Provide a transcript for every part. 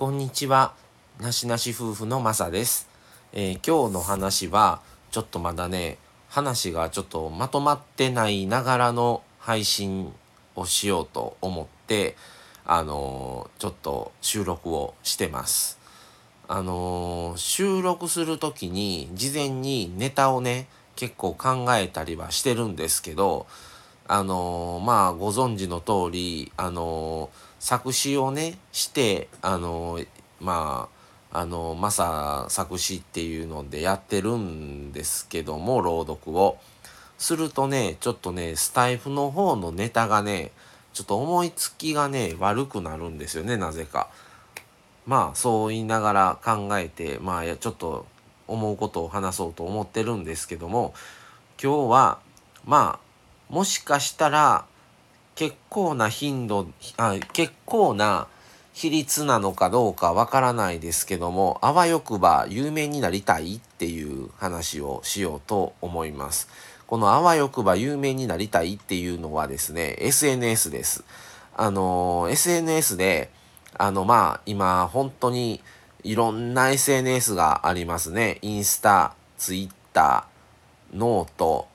こんにちは。なしなし夫婦のまさです、えー今日の話は、ちょっとまだね、話がちょっとまとまってないながらの配信をしようと思って、あのーちょっと収録をしてます。あのー収録する時に事前にネタをね結構考えたりはしてるんですけどあのまあご存知の通りあのー作詞をねしてあのまああのマサ作詞っていうのでやってるんですけども朗読をするとねちょっとねスタイフの方のネタがねちょっと思いつきがね悪くなるんですよねなぜか。まあそう言いながら考えてまあちょっと思うことを話そうと思ってるんですけども今日はまあもしかしたら結構な頻度あ結構な比率なのかどうかわからないですけどもあわよくば有名になりたいっていう話をしようと思います。このあわよくば有名になりたいっていうのはですね SNS です。あの SNS であのまあ今本当にいろんな SNS がありますね。インスタ、ツイッター、ノート、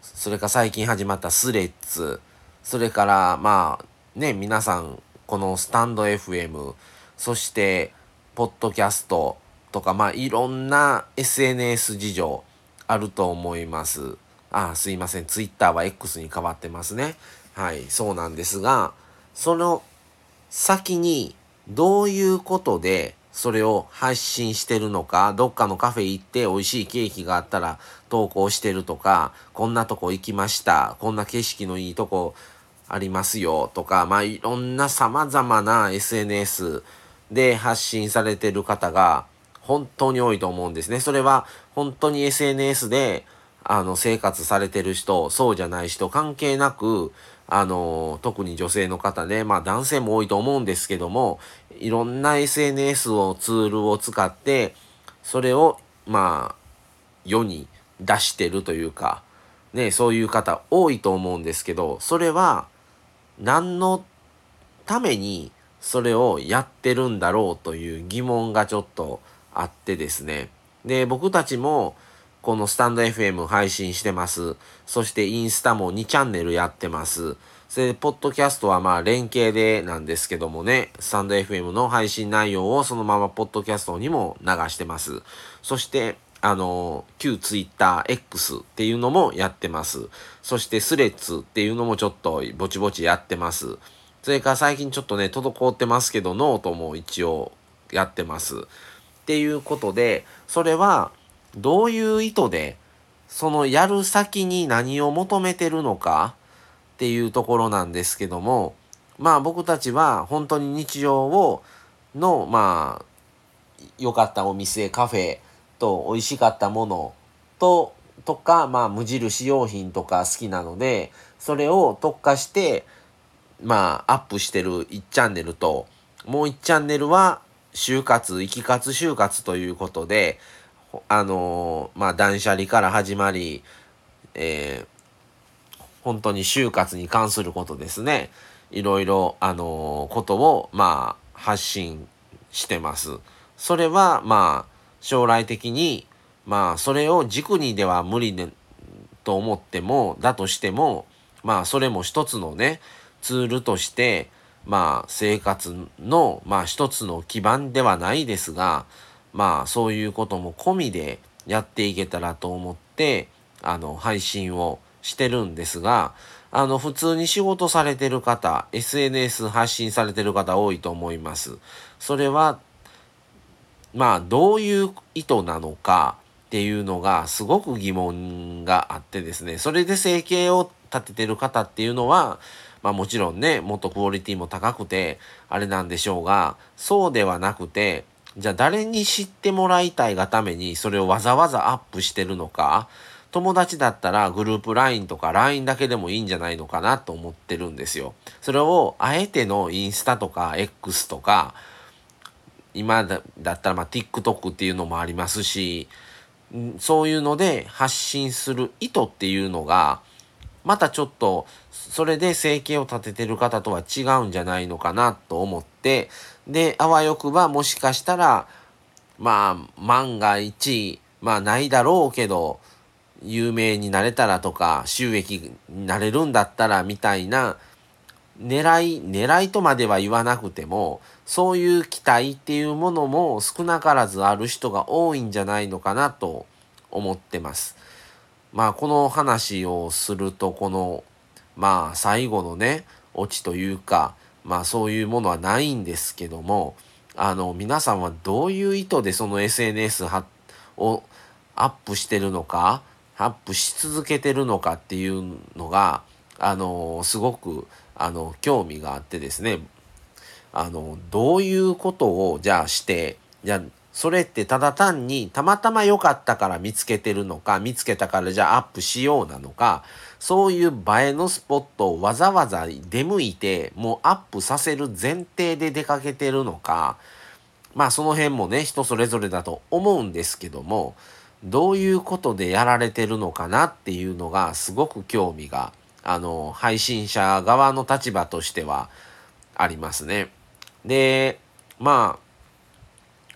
それか最近始まったスレッズ、それからまあね、皆さんこのスタンド FM、そしてポッドキャストとかまあいろんな SNS 事情あると思います。あ、すいません。ツイッターは X に変わってますね。はい、そうなんですが、その先にどういうことでそれを発信してるのか、どっかのカフェ行って美味しいケーキがあったら投稿してるとか、こんなとこ行きました、こんな景色のいいとこありますよとか、まあいろんな様々な SNS で発信されてる方が本当に多いと思うんですね。それは本当に SNS であの生活されてる人、そうじゃない人関係なく、あの特に女性の方ね、まあ男性も多いと思うんですけども、いろんな SNS をツールを使って、それをまあ世に出してるというか、ね、そういう方多いと思うんですけど、それは何のためにそれをやってるんだろうという疑問がちょっとあってですね。で、僕たちもこのスタンド FM 配信してます。そしてインスタも2チャンネルやってます。それで、ポッドキャストはまあ連携でなんですけどもね、スタンド FM の配信内容をそのままポッドキャストにも流してます。そして、あの、旧 TwitterX っていうのもやってます。そしてスレッズっていうのもちょっとぼちぼちやってます。それから最近ちょっとね、滞ってますけど、ノートも一応やってます。っていうことで、それはどういう意図で、そのやる先に何を求めてるのかっていうところなんですけども、まあ僕たちは本当に日常を、の、まあ、良かったお店、カフェと美味しかったものと、とか、まあ無印用品とか好きなので、それを特化して、まあアップしてる1チャンネルと、もう1チャンネルは就活、生き活就活ということで、あのーまあ断捨離から始まり、えー本当に就活に関することですね。いろいろ、あのーことを、まあ、発信してます。それは、まあ、将来的に、まあ、それを軸にでは無理で、と思っても、だとしても、まあ、それも一つのね、ツールとして、まあ、生活の、まあ、一つの基盤ではないですが、まあ、そういうことも込みでやっていけたらと思って、あの、配信をしてるんですが、あの、普通に仕事されてる方、SNS 発信されてる方多いと思います。それは、まあ、どういう意図なのかっていうのがすごく疑問があってですね、それで生計を立ててる方っていうのは、まあもちろんね、もっとクオリティも高くて、あれなんでしょうが、そうではなくて、じゃあ誰に知ってもらいたいがためにそれをわざわざアップしてるのか、友達だったらグループ LINE とか LINE だけでもいいんじゃないのかなと思ってるんですよ。それをあえてのインスタとか X とか、今だったらま TikTok っていうのもありますし、そういうので発信する意図っていうのが、またちょっとそれで生計を立ててる方とは違うんじゃないのかなと思ってであわよくばもしかしたらまあ万が一まあないだろうけど有名になれたらとか収益になれるんだったらみたいな狙い狙いとまでは言わなくてもそういう期待っていうものも少なからずある人が多いんじゃないのかなと思ってます。まあこの話をするとこのまあ最後のねオチというかまあそういうものはないんですけどもあの皆さんはどういう意図でその SNS をアップしてるのかアップし続けてるのかっていうのがあのすごくあの興味があってですね。あのどういうことをじゃあしてじゃあそれってただ単にたまたま良かったから見つけてるのか見つけたからじゃあアップしようなのかそういう映えのスポットをわざわざ出向いてもうアップさせる前提で出かけてるのかまあその辺もね人それぞれだと思うんですけどもどういうことでやられてるのかなっていうのがすごく興味があの配信者側の立場としてはありますね。でまあ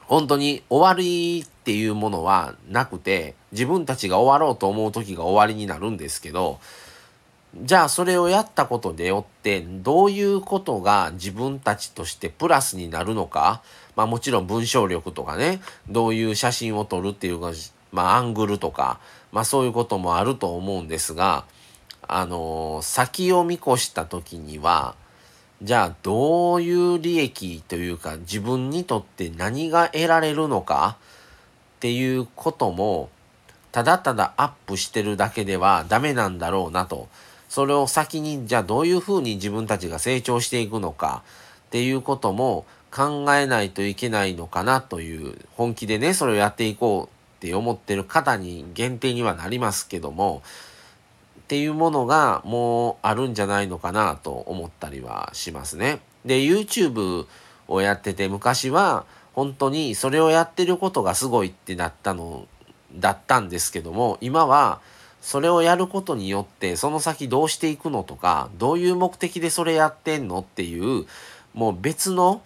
本当に終わりっていうものはなくて自分たちが終わろうと思う時が終わりになるんですけどじゃあそれをやったことでよってどういうことが自分たちとしてプラスになるのかまあもちろん文章力とかねどういう写真を撮るっていうかまあアングルとかまあそういうこともあると思うんですがあのー、先を見越した時にはじゃあどういう利益というか自分にとって何が得られるのかっていうこともただただアップしてるだけではダメなんだろうなと。それを先にじゃあどういうふうに自分たちが成長していくのかっていうことも考えないといけないのかなという本気でねそれをやっていこうって思ってる方に限定にはなりますけどもっていうものがもうあるんじゃないのかなと思ったりはしますね。で YouTube をやってて昔は本当にそれをやってることがすごいってなったのだったんですけども今はそれをやることによってその先どうしていくのとかどういう目的でそれやってんのっていうもう別の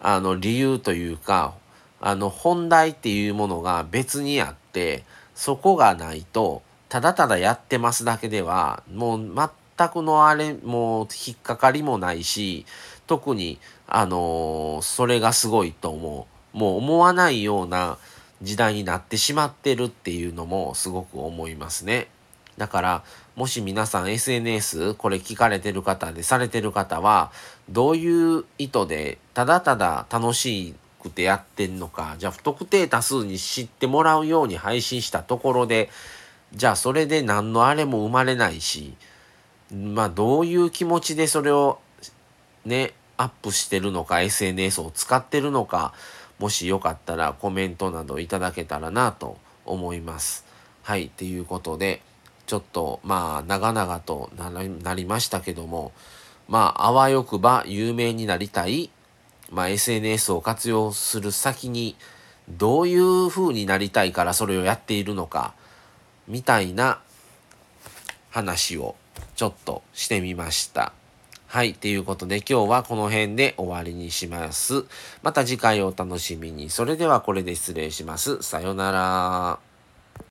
あの理由というかあの本題っていうものが別にあってそこがないとただただやってますだけではもう全くのあれもう引っかかりもないし特にあのー、それがすごいと思うもう思わないような時代になってしまってるっていうのもすごく思いますね。だからもし皆さん SNS これ聞かれてる方でされてる方はどういう意図でただただ楽しくてやってんのかじゃあ不特定多数に知ってもらうように配信したところでじゃあそれで何のあれも生まれないしまあどういう気持ちでそれをねアップしてるのか SNS を使ってるのかもしよかったらコメントなどいただけたらなと思います。はい、ということで、ちょっとまあ長々となりましたけども、まああわよくば有名になりたい、まあ、SNS を活用する先にどういう風になりたいからそれをやっているのか、みたいな話をちょっとしてみました。はい。ということで今日はこの辺で終わりにします。また次回お楽しみに。それではこれで失礼します。さようなら。